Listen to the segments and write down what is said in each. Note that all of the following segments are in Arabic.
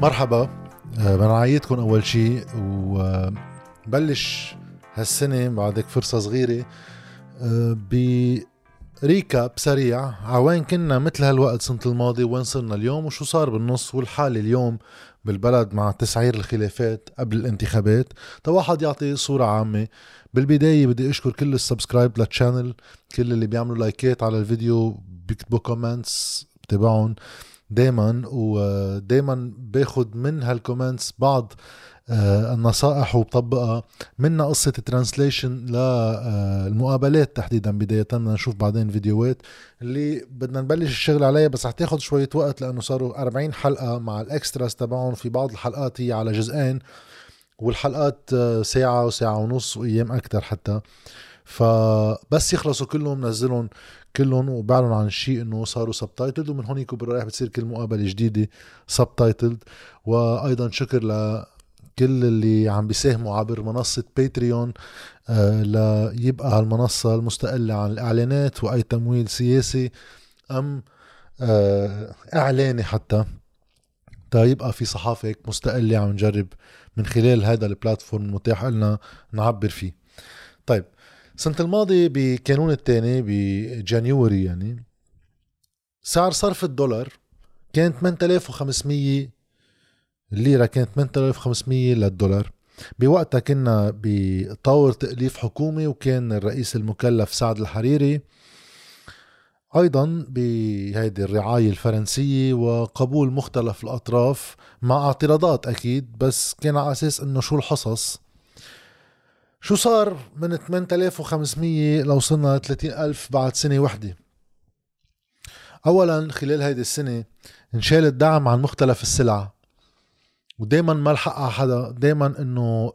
مرحبا. آه، بنعيدكم أول شيء وبلش هالسنة بعدك فرصة صغيرة آه، ب recap سريع. عوين كنا؟ مثل هالوقت سنة الماضي وين صرنا اليوم؟ وشو صار بالنص؟ والحالة اليوم بالبلد مع تسعير الخلافات قبل الانتخابات. تا واحد يعطي صورة عامة. بالبداية بدي أشكر كل ال subscribe لل channel كل اللي بيعملوا لايكات على الفيديو بيكتبوا comments بتابعهم دايما ودايما باخد من هال comments بعض آه، النصائح وبطبقها. منا قصة translation للمقابلات تحديدا بداية نشوف بعدين فيديوهات. اللي بدنا نبلش الشغل عليها بس رح تاخد شوية وقت لأنه صاروا 40 حلقة مع ال extras تبعهم. في بعض الحلقات هي على جزئين والحلقات آه، ساعة وساعة ونص وأيام أكتر حتى. فبس يخلصوا كلهم نزلهم. كلهم وبعلن عن الشيء إنه صاروا subtitled ومن هون يكون رايح بتصير كل مقابلة جديدة subtitled وأيضا شكر ل كل اللي عم بيساهموا عبر منصة Patreon آه ليبقى هالمنصة المستقلة عن الإعلانات وأي تمويل سياسي أم آه إعلاني حتى. تا يبقى في صحافة هيك مستقلة عم نجرب من خلال هذا البلاتفورم المتاح لنا نعبر فيه. طيب سنة الماضي بكانون الثاني بجانيوري يعني سعر صرف الدولار كان 8500 الليرة كانت 8500 للدولار. بوقتها كنا بطور تأليف حكومي وكان الرئيس المكلف سعد الحريري أيضا بهيدي الرعاية الفرنسية وقبول مختلف الأطراف مع اعتراضات أكيد بس كان على أساس إنه شو الحصص؟ شو صار من 8500 لو وصلنا ل 30000 بعد سنة وحدة؟ أولا خلال هيدي السنة انشال الدعم عن مختلف السلع. ودايما ما لحقها حدا. دايما إنه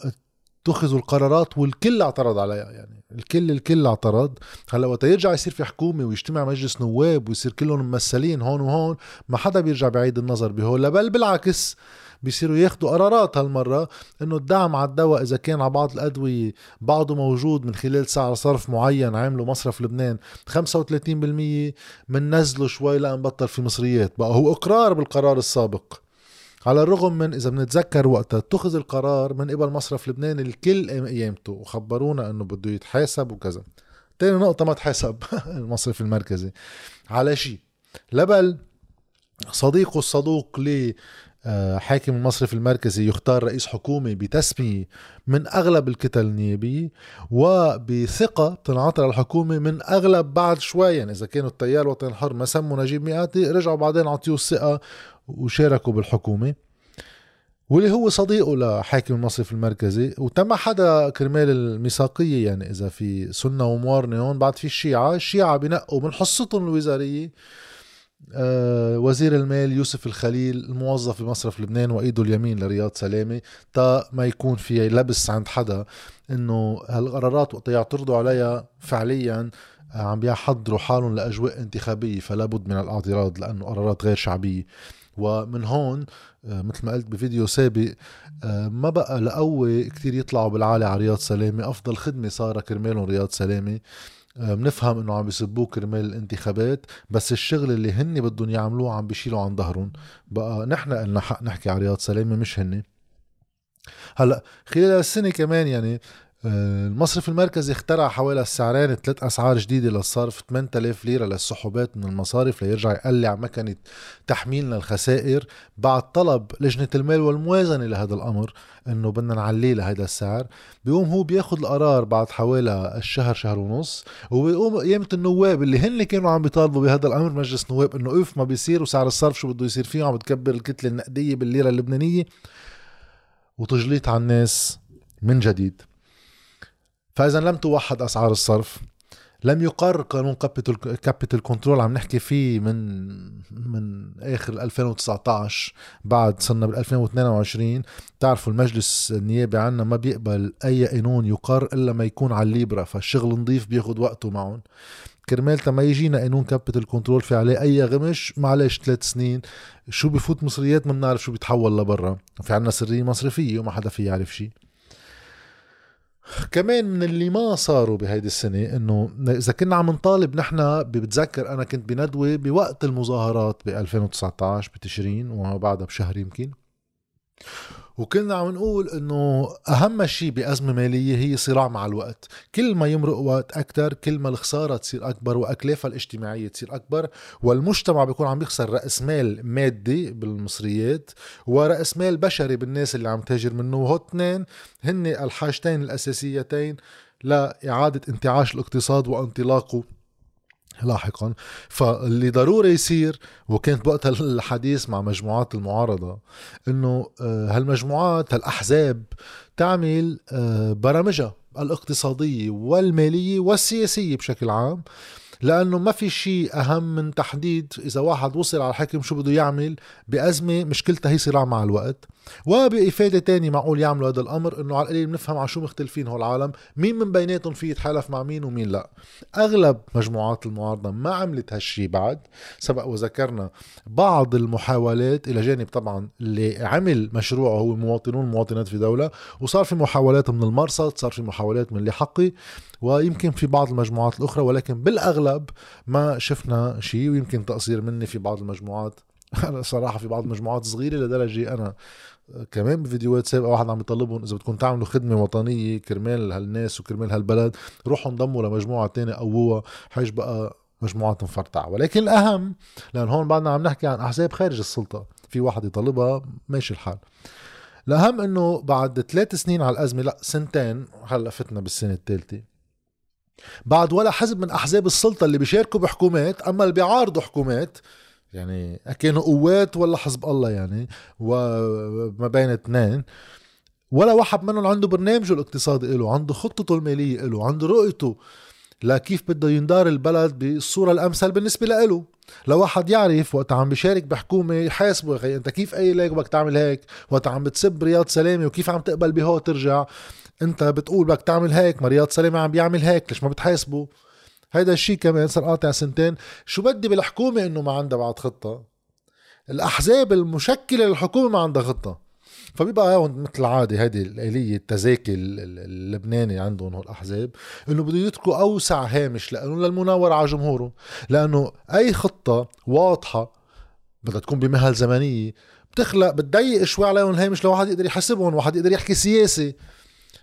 اتخذوا القرارات والكل اعترض عليها. يعني الكل الكل اعترض. هلأ وقت يرجع يصير في حكومة ويجتمع مجلس نواب ويصير كلهم ممثلين هون وهون ما حدا بيرجع بعيد النظر بهول. بل بالعكس. بيصيروا ياخدوا قرارات هالمرة إنه الدعم على الدواء إذا كان على بعض الأدوية بعضه موجود من خلال سعر صرف معين عامله مصرف لبنان 35% مننزله شوي لنبطل في مصريات. بقى هو إقرار بالقرار السابق. على الرغم من إذا بنتذكر وقتها اتخذ القرار من قبل مصرف لبنان الكل قام قيامته وخبرونا إنه بده يتحاسب وكذا. تاني نقطة ما تحاسب المصرف المركزي. على شيء. لبل صديقه الصدوق حاكم المصرف المركزي يختار رئيس حكومة بتسمية من أغلب الكتل النيابية وبثقة تنعطى للحكومة من أغلب بعد شوي يعني إذا كانوا التيار الوطني الحر ما سموا نجيب مئاتي رجعوا بعدين عطيوه الثقة وشاركوا بالحكومة. واللي هو صديقه لحاكم المصرف المركزي وتم حدا كرمال الميثاقية. يعني إذا في سنة وموارنة هون بعد في الشيعة الشيعة بنقوا من حصتهم الوزارية آه، وزير المال يوسف الخليل الموظف بمصرف لبنان وإيده اليمين لرياض سلامه تا ما يكون في لبس عند حدا إنه هالقرارات وقت يعترضوا عليها فعليا آه، عم بيحضروا حالهم لأجواء انتخابية فلا بد من الاعتراض لأنه قرارات غير شعبية. ومن هون آه، مثل ما قلت بفيديو سابق ما بقى لقوة كتير يطلعوا بالعالي على رياض سلامة أفضل خدمة صار كرمالهم رياض سلامة بنفهم إنه عم بيسبوه كرمال الانتخابات بس الشغل اللي هن بدهم يعملوه عم بيشيلوا عن ظهرهم بقى نحن لنا حق نحكي على رياض سلامه مش هن هلأ خلال السنة كمان يعني آه، المصرف المركزي اخترع حوالي السعرين ثلاث أسعار جديدة للصرف 8000 ليرة للسحوبات من المصارف ليرجع يقلع مكنة تحميلنا الخسائر. بعد طلب لجنة المال والموازنة لهذا الأمر إنه بدنا نعليه لهذا السعر. بيقوم هو بياخذ القرار بعد حوالي الشهر شهر ونص وبيقوم قيامة النواب اللي هن كانوا عم بيطالبوا بهذا الأمر مجلس نواب إنه اوف ما بيصير وسعر الصرف شو بده يصير فيه عم بتكبر الكتلة النقدية بالليرة اللبنانية. وتجليط على الناس من جديد. فإذا لم توحد أسعار الصرف لم يقر قانون capital capital control عم نحكي فيه من من آخر 2019 بعد صرنا بال 2022 بتعرفوا المجلس النيابي عنا ما بيقبل أي قانون يقر إلا ما يكون على الليبرا فالشغل نظيف بياخد وقته معهم. كرمال ما يجينا قانون capital control في عليه أي غمش معلش ثلاث سنين. شو بفوت مصريات ما بنعرف شو بيتحول لبرا. في عنا سرية مصرفية وما حدا في يعرف شيء كمان من اللي ما صاروا بهيدي السنة إنه إذا كنا عم نطالب نحن بتذكر أنا كنت بندوة بوقت المظاهرات ب 2019 بتشرين وبعدها بشهر يمكن. وكنا عم نقول إنه أهم شيء بأزمة مالية هي صراع مع الوقت. كل ما يمرق وقت أكثر كل ما الخسارة تصير أكبر وأكلافها الاجتماعية تصير أكبر والمجتمع بيكون عم يخسر رأس مال مادي بالمصريات ورأس مال بشري بالناس اللي عم تهاجر منه. وهو اثنين هن الحاجتين الأساسيتين لإعادة انتعاش الاقتصاد وانطلاقه لاحقا. فاللي ضروري يصير وكانت وقتها الحديث مع مجموعات المعارضة إنه آه، هالمجموعات هالأحزاب تعمل آه، برامجها الإقتصادية والمالية والسياسية بشكل عام. لأنه ما في شيء أهم من تحديد إذا واحد وصل على الحكم شو بده يعمل بأزمة مشكلتها هي صراع مع الوقت. وبإفادة تاني معقول يعملوا هذا الأمر إنه على القليل بنفهم على شو مختلفين هول العالم مين من بيناتهم في يتحالف مع مين ومين لا. أغلب مجموعات المعارضة ما عملت هالشي بعد. سبق وذكرنا بعض المحاولات إلى جانب طبعا اللي عمل مشروعه هو مواطنون مواطنات في دولة وصار في محاولات من المرصد صار في محاولات من اللي حقي. ويمكن في بعض المجموعات الأخرى ولكن بالأغلب ما شفنا شيء ويمكن تقصير مني في بعض المجموعات. أنا صراحة في بعض المجموعات صغيرة لدرجة أنا كمان بفيديوهات سابقه واحد عم يطلبهم إذا بدكم تعملوا خدمة وطنية كرمال هالناس وكرمال هالبلد روحوا انضموا لمجموعة تانية قووها حيج بقى مجموعات مفرطعة ولكن الأهم لأن هون بعدنا عم نحكي عن أحزاب خارج السلطة في واحد يطلبها ماشي الحال. الأهم أنه بعد ثلاث سنين على الأزمة لأ سنتين هلأ فتنا بالسنة الثالثة. بعد ولا حزب من أحزاب السلطة اللي بيشاركوا بحكومات أما اللي بيعارضوا حكومات يعني كانوا قوات ولا حزب الله يعني وما بين اثنين ولا واحد منهم عنده برنامجه الاقتصادي له عنده خطته المالية له عنده رؤيته لكيف بده يندار البلد بالصورة الأمثل بالنسبة له لو واحد يعرف وقت عم بيشارك بحكومة يحاسبه يا أخي أنت كيف أي ليك بدك تعمل هيك؟ وقت عم بتسب رياض سلامة؟ وكيف عم تقبل بهو ترجع أنت بتقول بدك تعمل هيك ما رياض سلامة عم بيعمل هيك ليش ما بتحاسبه؟ هيدا الشيء كمان صار قاطع سنتين. شو بدي بالحكومة؟ إنه ما عندها بعد خطة. الأحزاب المشكلة للحكومة ما عندها خطة. فبيبقى هون مثل العادة هذه الآلية التزاكي اللبناني عندهم هو الأحزاب إنه بده يتركوا أوسع هامش لأنه للمناورة على جمهورهم لأنه أي خطة واضحة بدها تكون بمهل زمنية بتخلق بتضيق شوي عليهم الهامش لو واحد يقدر يحاسبهم واحد يقدر يحكي سياسي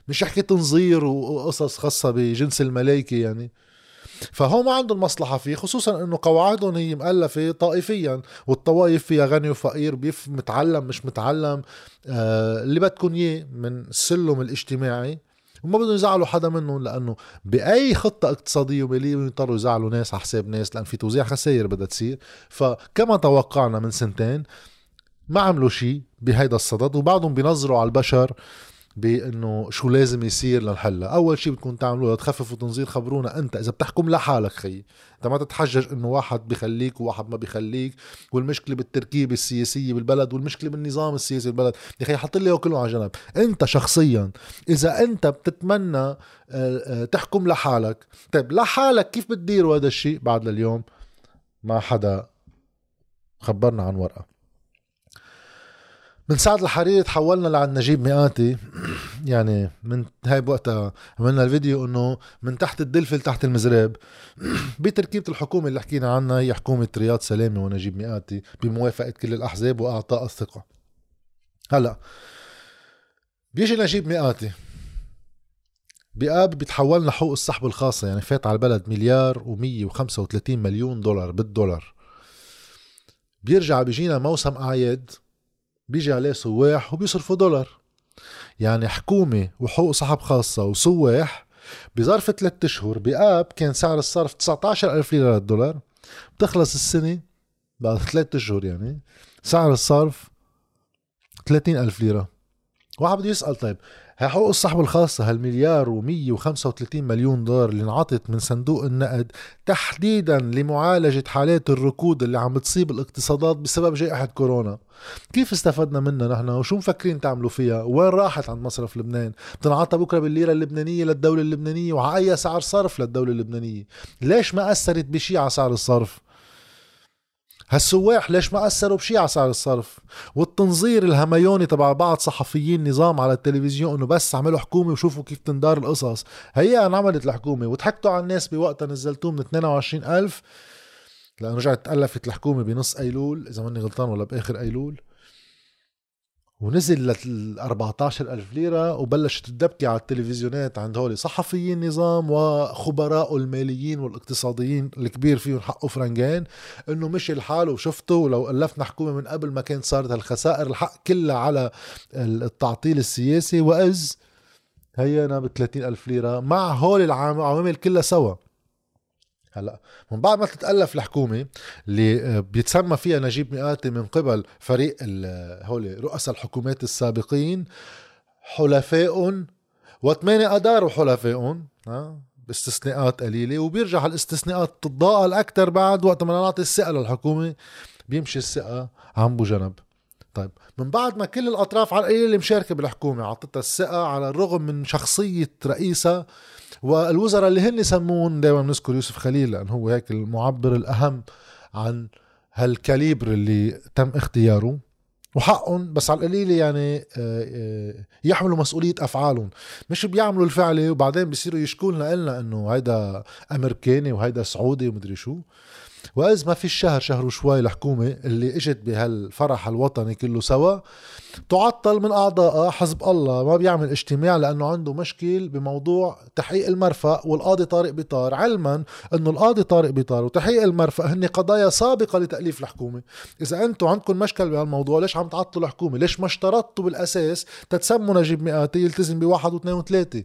مش يحكي تنظير وقصص خاصة بجنس الملايكة يعني. فهو ما عندهم مصلحة فيه خصوصا إنه قواعدهم هي مؤلفة طائفيا والطوائف فيها غني وفقير بيف متعلم مش متعلم آه اللي بدكم إياه من السلم الاجتماعي. وما بدهم يزعلوا حدا منهم لأنه بأي خطة اقتصادية وماليه يضطروا يزعلوا ناس على حساب ناس لأن في توزيع خسائر بدها تصير. فكما توقعنا من سنتين ما عملوا شيء بهيدا الصدد وبعدهم بينظروا على البشر بأنه شو لازم يصير لنحلها أول شيء بدكم تعملوه تخففوا تنظير خبرونا أنت. إذا بتحكم لحالك خي انت ما تتحجج إنه واحد بخليك وواحد ما بخليك والمشكلة بالتركيبة السياسية بالبلد والمشكلة بالنظام السياسي بالبلد. يا أخي حط لي كله على جنب أنت شخصيا إذا أنت بتتمنى آه، آه، تحكم لحالك طيب لحالك كيف بتديروا هذا الشيء بعد لليوم ما حدا خبرنا عن ورقة. من سعد الحريري تحولنا لعند نجيب مئاتي. يعني من هاي بوقتها عملنا الفيديو إنه من تحت الدلفل تحت المزراب. بتركيبة الحكومة اللي حكينا عنها هي حكومة رياض سلامة ونجيب مئاتي بموافقة كل الأحزاب وأعطاء الثقة. هلا بيجي نجيب مئاتي. بآب بيتحولنا حقوق السحب الخاصة يعني فات على البلد مليار و135 مليون دولار بالدولار. بيرجع بيجينا موسم أعياد. بيجي عليه سواح وبيصرفوا دولار. يعني حكومة وحقوق صاحب خاصة وسواح بظرف ثلاثة أشهر بآب كان سعر الصرف 19 ألف ليرة للدولار. بتخلص السنة بعد ثلاثة أشهر يعني سعر الصرف 30 ألف ليرة. واحد بده يسأل طيب حقوق الصحب الخاصة هالمليار و135 مليون دولار اللي انعطت من صندوق النقد تحديدا لمعالجة حالات الركود اللي عم بتصيب الاقتصادات بسبب جائحة كورونا؟ كيف استفدنا منها نحن؟ وشو مفكرين تعملوا فيها؟ وين راحت عند مصرف لبنان؟ بتنعطى بكرة بالليرة اللبنانية للدولة اللبنانية وعلى أي سعر صرف للدولة اللبنانية؟ ليش ما أثرت بشي على سعر الصرف؟ هالسواح ليش ما أثروا بشي على سعر الصرف؟ والتنظير الهميوني تبع بعض صحفيين نظام على التلفزيون إنه بس عملوا حكومة وشوفوا كيف تندار القصص. هي انعملت الحكومة وضحكتوا على الناس بوقتها نزلتوه من 22000 لأنه رجعت تألفت الحكومة بنص أيلول إذا ماني غلطان ولا بآخر أيلول. ونزل لل 14000 ليرة وبلشت تدبكي على التلفزيونات عند هولي. صحفيين النظام وخبراء الماليين والاقتصاديين الكبير فيهم حقه فرنجين إنه مشي الحال وشفته. ولو ألفنا حكومة من قبل ما كانت صارت هالخسائر الحق كلها على التعطيل السياسي. وإذ هينا ب 30000 ليرة مع هول العوامل كلها سوا. هلا من بعد ما تتألف الحكومة اللي آه، بيتسمى فيها نجيب مئاتي من قبل فريق هول رؤساء الحكومات السابقين حلفاء وثمانية أداروا حلفاء باستثناءات قليلة وبيرجع الاستثناءات تتضاءل أكثر بعد وقت ما نعطي الثقة للحكومة بيمشي الثقة عم بجنب طيب من بعد ما كل الأطراف على القليل اللي مشاركة بالحكومة عطتها الثقة على الرغم من شخصية رئيسها والوزراء اللي هن سمون دائما بنذكر يوسف خليل لأنه هو هيك المعبر الأهم عن هالكاليبر اللي تم اختياره. وحقهم بس على القليلة يعني آه، آه، يحملوا مسؤولية أفعالهم. مش بيعملوا الفعلة وبعدين بيصيروا يشكوا لنا إنه هيدا أمريكاني وهيدا سعودي ومدري شو. وإذ ما في الشهر شهر وشوي الحكومة اللي إجت بهالفرح الوطني كله سوا تعطل من أعضائها حزب الله ما بيعمل اجتماع لأنه عنده مشكل بموضوع تحقيق المرفأ والقاضي طارق بيطار. علما أنه القاضي طارق بيطار وتحقيق المرفأ هن قضايا سابقة لتأليف الحكومة. إذا أنتم عندكم مشكل بهالموضوع ليش عم تعطلوا الحكومة؟ ليش ما اشترطتوا بالأساس تتسموا نجيب مئاتي يلتزم بواحد واثنين وثلاثة؟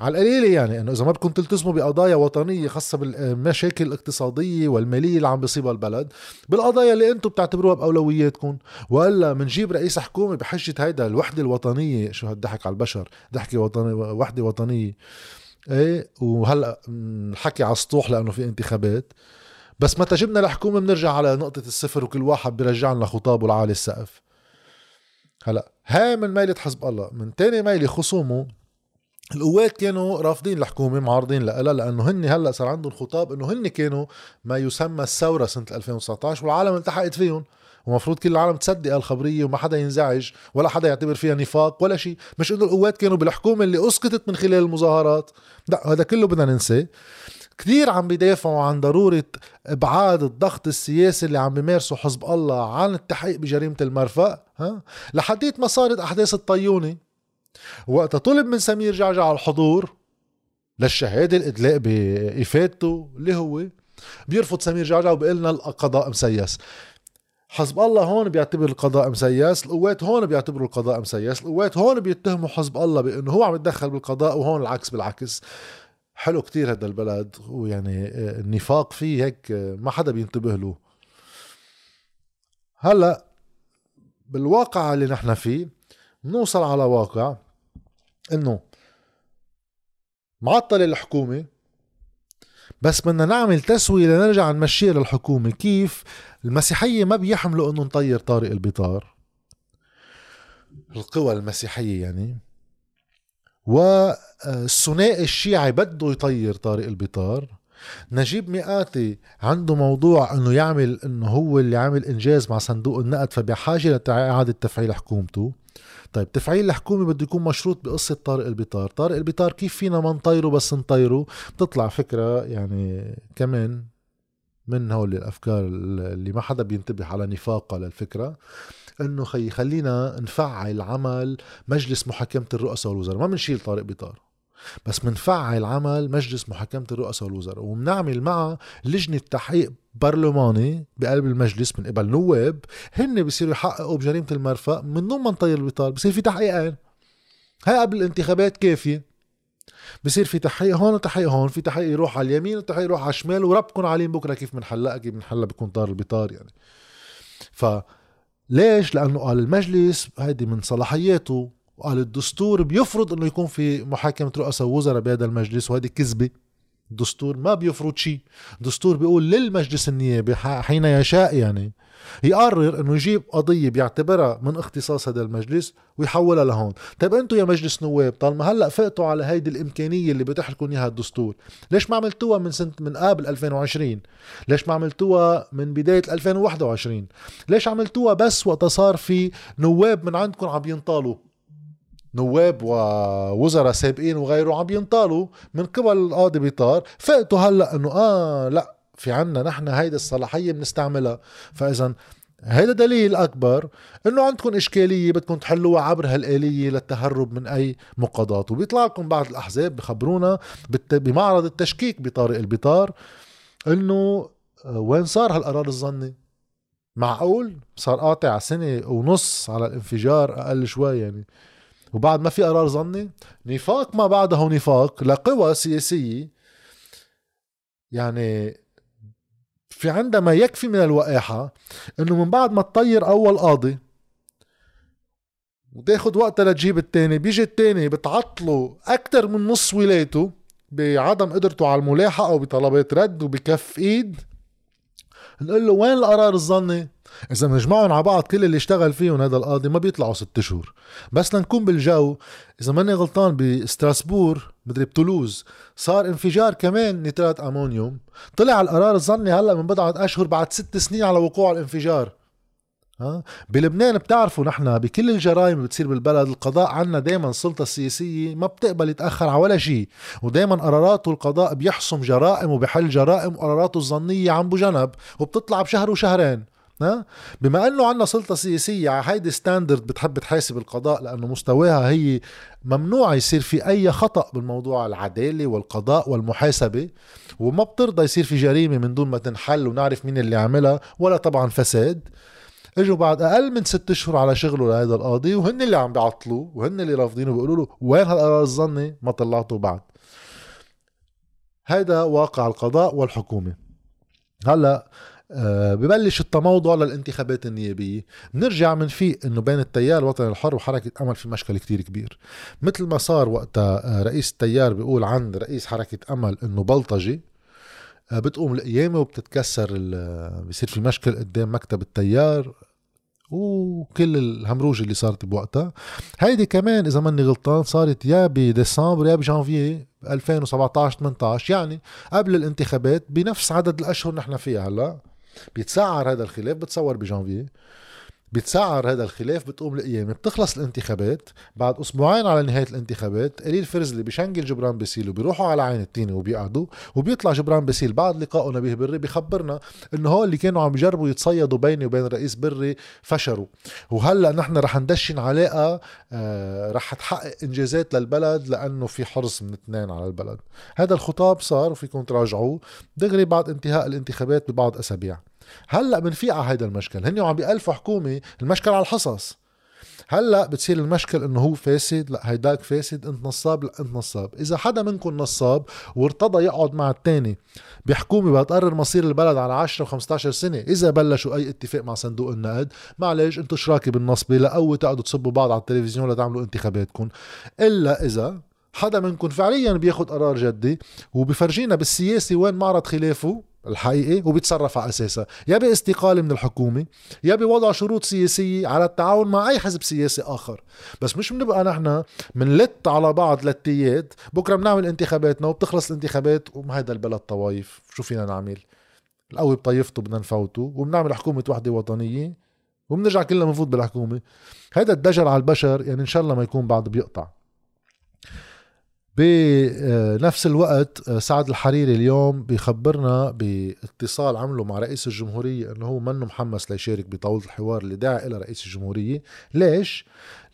على القليلة يعني إنه إذا ما بدكم تلتزموا بقضايا وطنية خاصة بالمشاكل الاقتصادية والمالية اللي عم بيصيبها البلد بالقضايا اللي أنتم بتعتبروها بأولوياتكم. والا بنجيب رئيس حكومة بحجة هيدا الوحدة الوطنية شو هالضحك على البشر؟ ضحكة وطنية وحدة وطنية. إيه وهلأ الحكي على السطوح لأنه في انتخابات. بس متى جبنا الحكومة بنرجع على نقطة الصفر وكل واحد بيرجع لنا خطابه العالي السقف. هلأ هاي من ميلة حزب الله. من تاني ميلة خصومه القوات كانوا رافضين الحكومة معارضين لها لأنه هن هلأ صار عندهم خطاب إنه هن كانوا ما يسمى الثورة سنة 2019 والعالم التحقت فيهم. ومفروض كل العالم تصدق الخبريه وما حدا ينزعج ولا حدا يعتبر فيها نفاق ولا شيء. مش إنه القوات كانوا بالحكومة اللي أسقطت من خلال المظاهرات. لا هذا كله بدنا ننساه. كثير عم بيدافعوا عن ضرورة إبعاد الضغط السياسي اللي عم بيمارسه حزب الله عن التحقيق بجريمة المرفأ ها؟ لحديت ما صارت أحداث الطيونة. وقت طلب من سمير جعجع الحضور للشهادة الإدلاء بإفادته اللي هو بيرفض سمير جعجع وبيقول لنا القضاء مسيس. حزب الله هون بيعتبر القضاء مسيس القوات هون بيعتبروا القضاء مسيس القوات هون بيتهموا حزب الله بأنه هو عم يتدخل بالقضاء وهون العكس بالعكس. حلو كتير هذا البلد ويعني آه، النفاق فيه هيك آه، ما حدا بينتبه له. هلا بالواقع اللي نحن فيه بنوصل على واقع إنه معطل الحكومة بس بدنا نعمل تسوية لنرجع نمشيها للحكومة. كيف؟ المسيحية ما بيحملوا إنه نطير طارق البطار. القوى المسيحية يعني. والثنائي الشيعي بده يطير طارق البطار. نجيب مئاتي عنده موضوع إنه يعمل إنه هو اللي عامل إنجاز مع صندوق النقد فبحاجة لاعاده تفعيل حكومته طيب تفعيل الحكومة بده يكون مشروط بقصة طارق البطار طارق البطار كيف فينا ما نطيره بس نطيره؟ بتطلع فكرة يعني كمان من هول الأفكار اللي ما حدا بينتبه على نفاقها للفكرة إنه خي خلينا نفعل عمل مجلس محاكمة الرؤساء والوزراء. ما بنشيل طارق بطار بس منفعل عمل مجلس محاكمة الرؤساء والوزراء. وبنعمل معه لجنة تحقيق برلماني بقلب المجلس من قبل نواب. هن بيصيروا يحققوا بجريمة المرفأ من دون ما نطير البطال بصير في تحقيقين هاي قبل الانتخابات كافية. بصير في تحقيق هون وتحقيق هون. في تحقيق يروح على اليمين وتحقيق يروح على الشمال. وربكم عليهم بكرة كيف بنحلها كيف بنحلها بيكون طار البطار يعني. ف ليش؟ لأنه قال المجلس هيدي من صلاحياته. وقال الدستور بيفرض إنه يكون في محاكمة رؤساء وزراء بهذا المجلس وهذه كذبة. الدستور ما بيفرض شيء. الدستور بيقول للمجلس النيابي حين يشاء يعني يقرر إنه يجيب قضية بيعتبرها من اختصاص هذا المجلس ويحولها لهون. طيب أنتم يا مجلس نواب طالما هلأ فقتوا على هيدي الإمكانية اللي بتح لكم إياها الدستور ليش ما عملتوها من سنة من قبل 2020 ليش ما عملتوها من بداية 2021 ليش عملتوها بس وقت صار في نواب من عندكم عم ينطالوا؟ نواب ووزراء سابقين وغيره عم ينطالوا من قبل القاضي بيطار. فقتوا هلأ إنه آه لأ في عنا نحن هيدي الصلاحية بنستعملها. فإذا هذا دليل أكبر إنه عندكم إشكالية بدكم تحلوها عبر هالآلية للتهرب من أي مقاضات وبيطلع لكم بعض الأحزاب بخبرونا بمعرض التشكيك بطارق البطار إنه آه، وين صار هالقرار الظني؟ معقول؟ صار قاطع سنة ونص على الانفجار أقل شوي يعني. وبعد ما في قرار ظني نفاق ما بعده نفاق لقوى سياسية. يعني في عندها ما يكفي من الوقاحة إنه من بعد ما تطير أول قاضي وتاخد وقتها لتجيب التاني بيجي التاني بتعطله أكتر من نص ولايته بعدم قدرته على الملاحقة وبطلبات رد وبكف إيد. نقول له وين القرار الظني؟ إذا بنجمعهم على بعض كل اللي اشتغل فيهم هذا القاضي ما بيطلعوا ست شهور. بس لنكون بالجو إذا ماني غلطان بستراسبور مدري بتولوز صار انفجار كمان نترات أمونيوم. طلع القرار الظني هلأ من بضعة أشهر بعد ست سنين على وقوع الانفجار. ها؟ بلبنان بتعرفوا نحن بكل الجرائم اللي بتصير بالبلد القضاء عنا دائما السلطة السياسية ما بتقبل يتأخر على ولا شيء. ودائما قراراته القضاء بيحسم جرائم وبحل جرائم وقراراته الظنية عم بجنب وبتطلع بشهر وشهرين. بما إنه عندنا سلطة سياسية على هيدي ستاندرد بتحب تحاسب القضاء لأنه مستواها هي ممنوع يصير في أي خطأ بالموضوع العدالة والقضاء والمحاسبة وما بترضى يصير في جريمة من دون ما تنحل ونعرف مين اللي عملها ولا طبعا فساد. إجوا بعد أقل من ست اشهر على شغله لهذا القاضي وهن اللي عم بيعطلوه وهن اللي رافضينه بيقولوا له وين هالقرار الظني ما طلعته بعد. هذا واقع القضاء والحكومة. هلأ ببلش التموضع للانتخابات النيابية. بنرجع في إنه بين التيار الوطني الحر وحركة أمل في مشكل كتير كبير. مثل ما صار وقتها آه، رئيس التيار بيقول عن رئيس حركة أمل إنه بلطجي. آه، بتقوم القيامة وبتتكسر بصير في مشكل قدام مكتب التيار. وكل الهمروج اللي صارت بوقتها. هيدي كمان إذا ماني غلطان صارت يا بديسمبر يا بجانفية 2017 18 يعني قبل الانتخابات بنفس عدد الأشهر نحن فيها هلأ. بيتسعر هذا الخلاف بتصور بجانفيه. بيتسعر هذا الخلاف بتقوم القيامة. بتخلص الانتخابات بعد أسبوعين على نهاية الانتخابات إيلي فرزلي بشنكل جبران باسيل وبيروحوا على عين التيني وبيقعدوا وبيطلع جبران باسيل بعد لقائه نبيه بري بيخبرنا إنه هو اللي كانوا عم يجربوا يتصيدوا بيني وبين رئيس بري فشلوا وهلأ نحن رح ندشن علاقة آه رح تحقق إنجازات للبلد لأنه في حرص من اثنين على البلد. هذا الخطاب صار وفيكم تراجعوه. دغري بعد انتهاء الانتخابات ببعض أسابيع. هلأ بنفيق على هيدا المشكل. هن عم بيألفوا حكومة المشكل على الحصص. هلأ بتصير المشكل إنه هو فاسد لأ هيداك فاسد إنت نصاب لأ إنت نصاب. إذا حدا منكم نصاب وارتضى يقعد مع الثاني بحكومة بتقرر مصير البلد على 10 و15 سنة إذا بلشوا أي اتفاق مع صندوق النقد معلش أنتم شراكه بالنصبه لقوه تقعدوا تصبوا بعض على التلفزيون لتعملوا انتخاباتكم. إلا إذا حدا منكم فعليا بياخد قرار جدي وبفرجينا بالسياسة وين معرض خلافه الحقيقي وبيتصرف على أساسها. يا باستقالة من الحكومة يا بوضع شروط سياسية على التعاون مع أي حزب سياسي آخر. بس مش بنبقى نحن منلت على بعض لتيات بكرة بنعمل انتخاباتنا وبتخلص الانتخابات وما هيدا البلد طوايف. شو فينا نعمل؟ القوي بطيفته بدنا نفوته وبنعمل حكومة وحدة وطنية وبنرجع كلنا بنفوت بالحكومة. هيدا الدجل على البشر يعني إن شاء الله ما يكون بعد بيقطع. بنفس الوقت آه، سعد الحريري اليوم بيخبرنا باتصال عمله مع رئيس الجمهورية إنه هو منه محمس ليشارك بطاولة الحوار اللي داعي إلى رئيس الجمهورية. ليش؟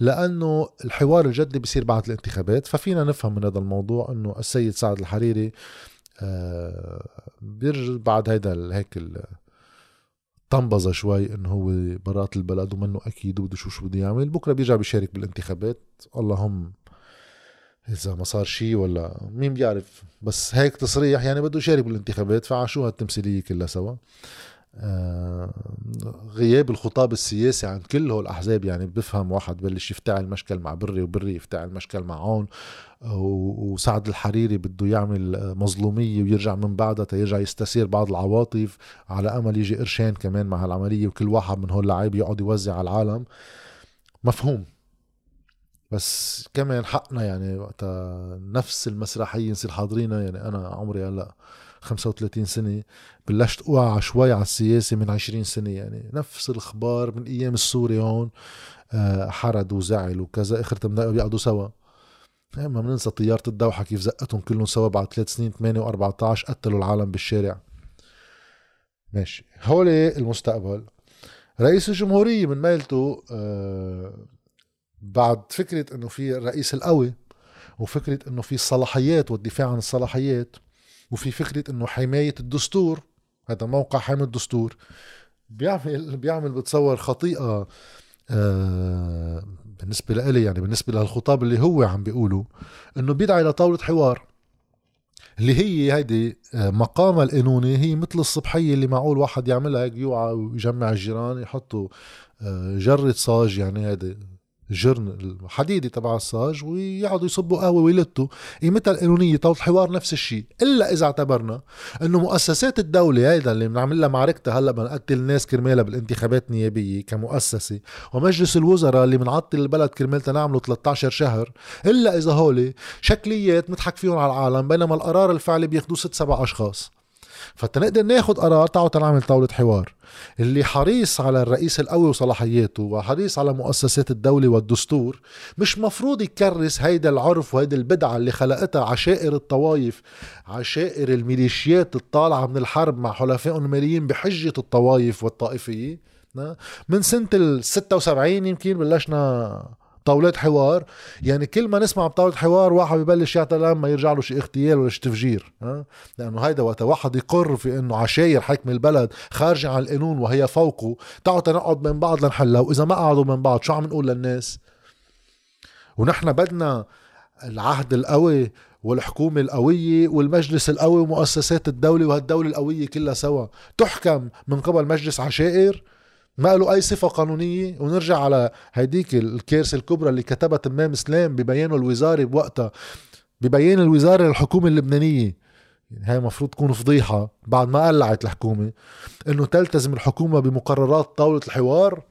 لأنه الحوار الجدي بيصير بعد الانتخابات ففينا نفهم من هذا الموضوع إنه السيد سعد الحريري آه، بيرجع بعد هيدا هيك طنبظة شوي إنه هو برات البلد ومنه أكيد وبده شو شو بده يعمل. بكرة بيرجع بيشارك بالانتخابات. اللهم إذا ما صار شيء ولا مين بيعرف. بس هيك تصريح يعني بده يشارك بالانتخابات فعاشوها التمثيلية كلها سوا. آه غياب الخطاب السياسي عن كل هول الأحزاب يعني بفهم واحد بلش يفتعل مشكل مع بري وبري يفتعل مشكل مع عون وسعد الحريري بده يعمل مظلومية ويرجع من بعدها تيرجع يستثير بعض العواطف على أمل يجي قرشين كمان مع هالعملية وكل واحد من هول اللعيب يقعد يوزع على العالم. مفهوم. بس كمان حقنا يعني وقتها نفس المسرحية نصير حاضرينها يعني أنا عمري هلأ 35 سنة بلشت أوعى شوي على السياسة من 20 سنة. يعني نفس الأخبار من أيام السوري هون. آه، حرد وزعل وكذا. آخر بيقعدوا سوا. ما بننسى طيارة الدوحة كيف زقتهم كلهم سوا بعد ثلاث سنين 8 و14 قتلوا العالم بالشارع. ماشي. هولي المستقبل. رئيس الجمهورية من ميلته آه، بعد فكرة إنه في الرئيس القوي وفكرة إنه في الصلاحيات والدفاع عن الصلاحيات وفي فكرة إنه حماية الدستور هذا موقع حامي الدستور بيعمل بيعمل بتصور خطيئة آه بالنسبة لإلي يعني بالنسبة للخطاب اللي هو عم بيقوله إنه بيدعي لطاولة حوار اللي هي هيدي آه، مقامها القانوني هي مثل الصبحية اللي معقول واحد يعملها هيك يوعى ويجمع الجيران يحطوا آه، جرة صاج يعني هيدي. جرن الحديدي تبع الصاج ويقعدوا يصبوا قهوة ويلتوا. قيمتها القانونية طاوله الحوار نفس الشيء. إلا إذا اعتبرنا إنه مؤسسات الدولة هيدا اللي بنعمل لها معركتها هلأ بنقتل الناس كرمالها بالانتخابات النيابية كمؤسسة. ومجلس الوزراء اللي بنعطل البلد كرمال نعمله 13 شهر. إلا إذا هولي شكليات نضحك فيهم على العالم بينما القرار الفعلي بياخدوه ست سبع أشخاص. فتنقدر ناخد قرار تعالوا تنعمل طاولة حوار. اللي حريص على الرئيس القوي وصلاحياته وحريص على مؤسسات الدولة والدستور مش مفروض يكرس هيدا العرف وهيدا البدعة اللي خلقتها عشائر الطوايف عشائر الميليشيات الطالعة من الحرب مع حلفائهم الماليين بحجة الطوايف والطائفية من سنة ال 76 يمكن بلشنا طاولات حوار يعني كل ما نسمع بطاولة حوار واحد ببلش يعطي لما يرجع له شي اغتيال ولا شي تفجير ها؟ لأنه هيدا وقت واحد يقر في إنه عشاير حكم البلد خارجة عن القانون وهي فوقه تعالوا نقعد من بعض لنحلها واذا ما قعدوا من بعض شو عم نقول للناس؟ ونحن بدنا العهد القوي والحكومة القوية والمجلس القوي ومؤسسات الدولة وهالدولة القوية كلها سوا. تحكم من قبل مجلس عشائر ما له أي صفة قانونية. ونرجع على هيديك الكارثه الكبرى اللي كتبها تمام سلام ببيانه الوزاري بوقتها. ببيان الوزارة للحكومة اللبنانية. يعني هاي المفروض تكون فضيحة بعد ما قلعت الحكومة إنه تلتزم الحكومة بمقررات طاولة الحوار.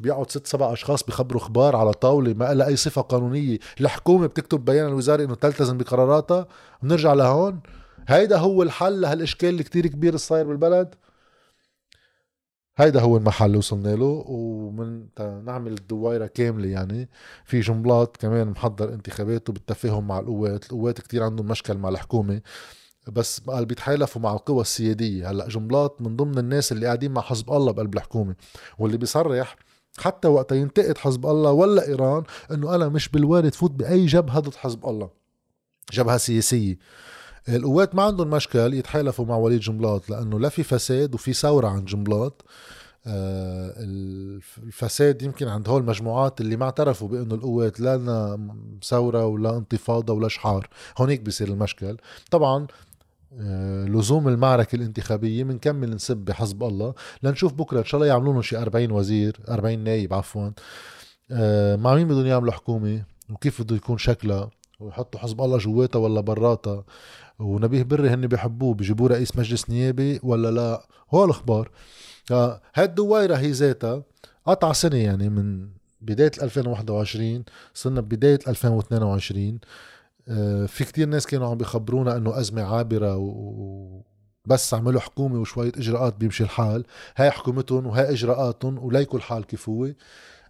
بيقعد ست سبع أشخاص بيخبروا أخبار على طاولة ما لها أي صفة قانونية. الحكومة بتكتب بيان الوزاري إنه تلتزم بقراراتها. بنرجع لهون. هيدا هو الحل لهالإشكال اللي كتير كبير الصاير بالبلد. هيدا هو المحل اللي وصلنا له ومن نعمل الدويرة كاملة يعني. في جنبلاط كمان محضر انتخاباته بالتفاهم مع القوات القوات كتير عندهم مشكل مع الحكومة. بس قال بيتحالفوا مع القوى السيادية. هلأ جنبلاط من ضمن الناس اللي قاعدين مع حزب الله بقلب الحكومة. واللي بيصرح حتى وقت ينتقد حزب الله ولا إيران إنه أنا مش بالوارد فوت بأي جبهة ضد حزب الله. جبهة سياسية. القوات ما عندهم مشكل يتحالفوا مع وليد جنبلاط لأنه لا في فساد وفي ثورة عن جنبلاط. آه الفساد يمكن عند هول المجموعات اللي ما اعترفوا بأنه القوات لا ثورة ولا انتفاضة ولا شحار. هونيك بيصير المشكل. طبعا آه لزوم المعركة الانتخابية بنكمل نسب بحزب الله. لنشوف بكرة إن شاء الله يعملوا لهم شي 40 وزير 40 نايب عفوا. آه مع مين بدهم يعملوا حكومة؟ وكيف بده يكون شكلها؟ ويحطوا حزب الله جواتها ولا براتها. ونبيه بري هن بيحبوه بيجيبوه رئيس مجلس نيابي ولا لا؟ هو الأخبار. هاي الدويرة هي ذاتها قطع سنة يعني من بداية 2021 صرنا ببداية 2022 آه، في كتير ناس كانوا عم بيخبرونا إنه أزمة عابرة و بس عملوا حكومة وشوية إجراءات بيمشي الحال. هاي حكومتهم وهاي إجراءاتهم وليكوا الحال كيف هو.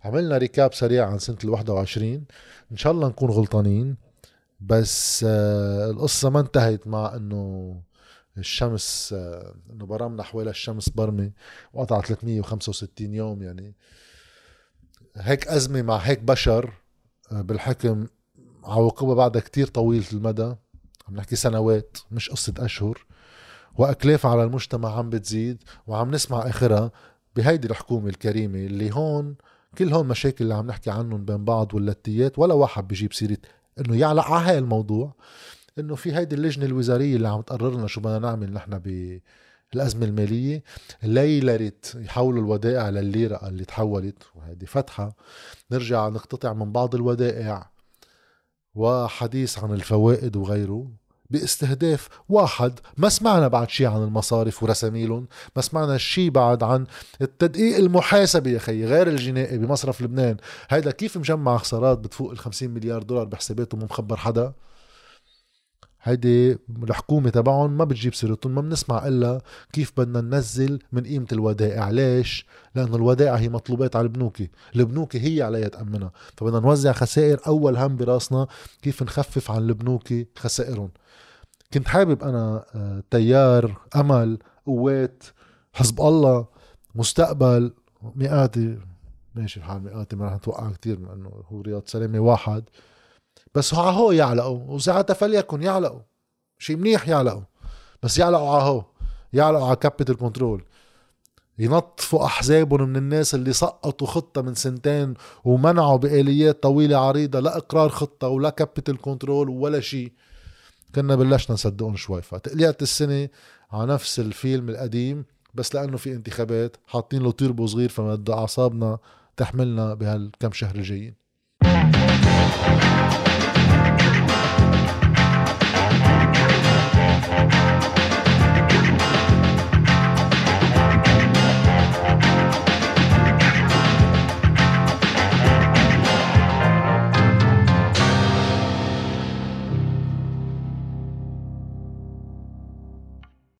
عملنا ريكاب سريع عن سنة ال 21 إن شاء الله نكون غلطانين. بس آه القصة ما انتهت مع إنه الشمس آه إنه برمنا حوالي الشمس برمي وقطع 365 يوم يعني. هيك أزمة مع هيك بشر آه بالحكم عواقبها بعدها كتير طويلة المدى. عم نحكي سنوات مش قصة أشهر. وأكلاف على المجتمع عم بتزيد وعم نسمع آخرها بهيدي الحكومة الكريمة اللي هون كل هون مشاكل اللي عم نحكي عنهم بين بعض واللتيات ولا واحد بيجيب سيرة إنه يعلق على هاي الموضوع إنه في هيدي اللجنة الوزارية اللي عم تقرر لنا شو بدنا نعمل نحن بالازمه المالية. ليلرت يحولوا الودائع للليره اللي تحولت وهيدي فتحة. نرجع نقتطع من بعض الودائع. وحديث عن الفوائد وغيره. باستهداف واحد. ما سمعنا بعد شيء عن المصارف ورساميلهم؟ ما سمعنا شيء بعد عن التدقيق المحاسبي يا خيي غير الجنائي بمصرف لبنان. هيدا كيف مجمع خسارات بتفوق ال 50 مليار دولار بحساباته مخبر حدا؟ هيدي الحكومة تبعهم ما بتجيب سيرتهم ما بنسمع إلا كيف بدنا ننزل من قيمة الودائع. ليش؟ لأنه الودائع هي مطلوبات على البنوكي البنوكي هي عليها تأمنها فبدنا نوزع خسائر أول هم براسنا كيف نخفف عن البنوكي خسائرهم. كنت حابب أنا آه، تيار أمل قوات حزب الله مستقبل ميقاتي ماشي الحال ميقاتي ما رح نتوقع كثير انه هو رياض سلامة واحد. بس هو عهو يعلقوا وساعتها فليكن يعلقوا شيء منيح يعلقوا بس يعلقوا عهو يعلقوا على capital control ينظفوا أحزابهم من الناس اللي سقطوا خطة من سنتين ومنعوا بآليات طويلة عريضة لا إقرار خطة ولا capital control ولا شيء كنا بلشنا نصدقهم شوي. فتقليعة السنة على نفس الفيلم القديم بس لأنه في انتخابات حاطين له تيربو صغير فما أعصابنا تحملنا بهالكم شهر الجايين.